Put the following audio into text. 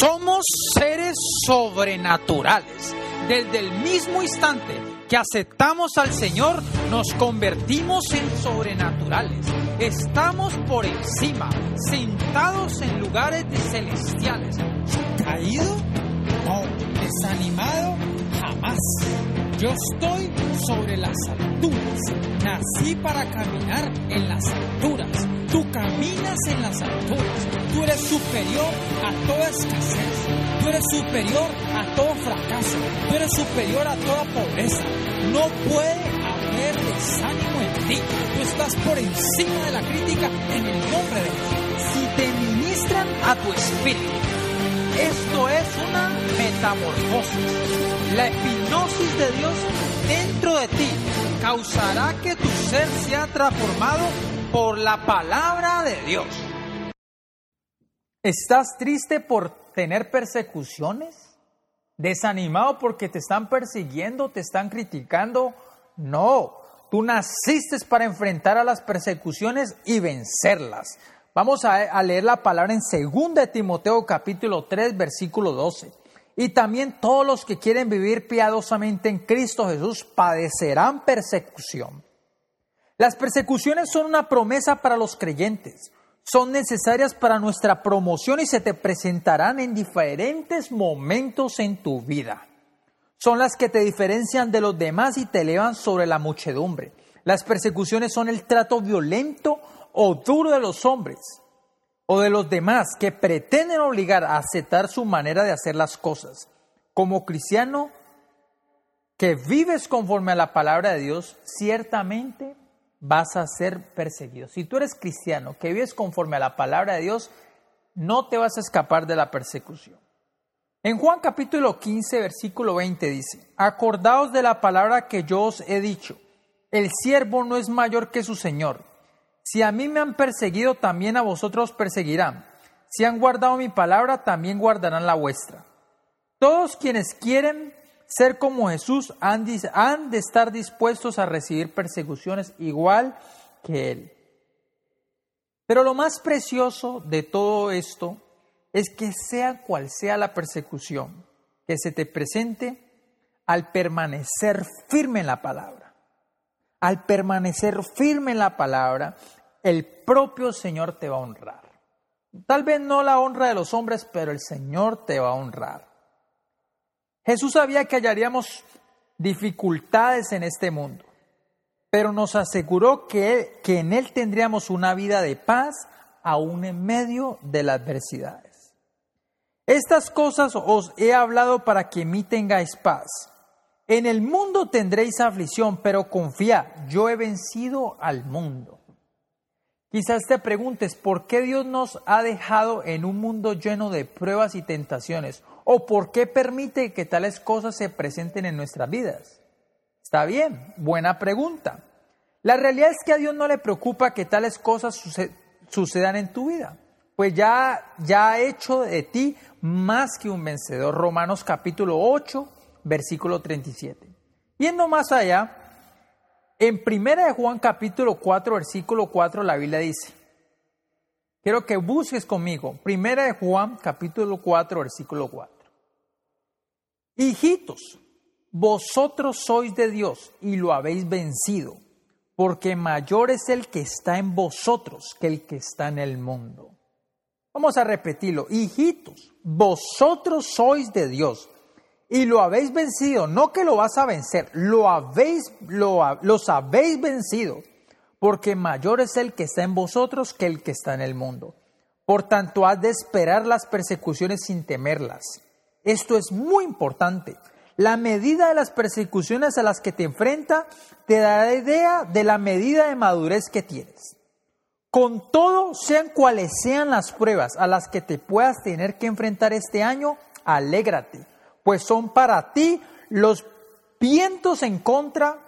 Somos seres sobrenaturales. Desde el mismo instante que aceptamos al Señor, nos convertimos en sobrenaturales. Estamos por encima, sentados en lugares celestiales. ¿Caído? No. ¿Desanimado? Jamás. Yo estoy sobre las alturas. Nací para caminar en las alturas. Tú caminas en las alturas. Tú eres superior a toda escasez. Tú eres superior a todo fracaso. Tú eres superior a toda pobreza. No puede haber desánimo en ti. Tú estás por encima de la crítica en el nombre de Dios. Si te ministran a tu espíritu, esto es una metamorfosis. La hipnosis de Dios dentro de ti causará que tu ser sea transformado por la palabra de Dios. ¿Estás triste por tener persecuciones? ¿Desanimado porque te están persiguiendo, te están criticando? No, tú naciste para enfrentar a las persecuciones y vencerlas. Vamos a, leer la palabra en 2 de Timoteo capítulo 3 versículo 12. Y también todos los que quieren vivir piadosamente en Cristo Jesús padecerán persecución. Las persecuciones son una promesa para los creyentes. Son necesarias para nuestra promoción y se te presentarán en diferentes momentos en tu vida. Son las que te diferencian de los demás y te elevan sobre la muchedumbre. Las persecuciones son el trato violento o duro de los hombres o de los demás que pretenden obligar a aceptar su manera de hacer las cosas. Como cristiano que vives conforme a la palabra de Dios, ciertamente vas a ser perseguido. Si tú eres cristiano que vives conforme a la palabra de Dios, no te vas a escapar de la persecución. En Juan capítulo 15, versículo 20 dice, acordaos de la palabra que yo os he dicho, el siervo no es mayor que su Señor si a mí me han perseguido, también a vosotros perseguirán. Si han guardado mi palabra, también guardarán la vuestra. Todos quienes quieren ser como Jesús han, de estar dispuestos a recibir persecuciones igual que Él. Pero lo más precioso de todo esto es que sea cual sea la persecución que se te presente, al permanecer firme en la palabra, al permanecer firme en la palabra, el propio Señor te va a honrar. Tal vez no la honra de los hombres, pero el Señor te va a honrar. Jesús sabía que hallaríamos dificultades en este mundo, pero nos aseguró que, que en Él tendríamos una vida de paz aún en medio de las adversidades. Estas cosas os he hablado para que en mí tengáis paz. En el mundo tendréis aflicción, pero confía, yo he vencido al mundo. Quizás te preguntes, ¿por qué Dios nos ha dejado en un mundo lleno de pruebas y tentaciones? ¿O por qué permite que tales cosas se presenten en nuestras vidas? Está bien, buena pregunta. La realidad es que a Dios no le preocupa que tales cosas sucedan en tu vida, pues ya, ya ha hecho de ti más que un vencedor. Romanos capítulo 8, versículo 37. Yendo más allá, en primera de Juan capítulo 4, versículo 4, la Biblia dice, quiero que busques conmigo, primera de Juan capítulo 4, versículo 4. Hijitos, vosotros sois de Dios y lo habéis vencido, porque mayor es el que está en vosotros que el que está en el mundo. Vamos a repetirlo, hijitos, vosotros sois de Dios y lo habéis vencido, no que lo vas a vencer, lo habéis, lo, los habéis vencido, porque mayor es el que está en vosotros que el que está en el mundo. Por tanto, has de esperar las persecuciones sin temerlas. Esto es muy importante. La medida de las persecuciones a las que te enfrenta te dará idea de la medida de madurez que tienes. Con todo, sean cuales sean las pruebas a las que te puedas tener que enfrentar este año, alégrate pues son para ti los vientos en contra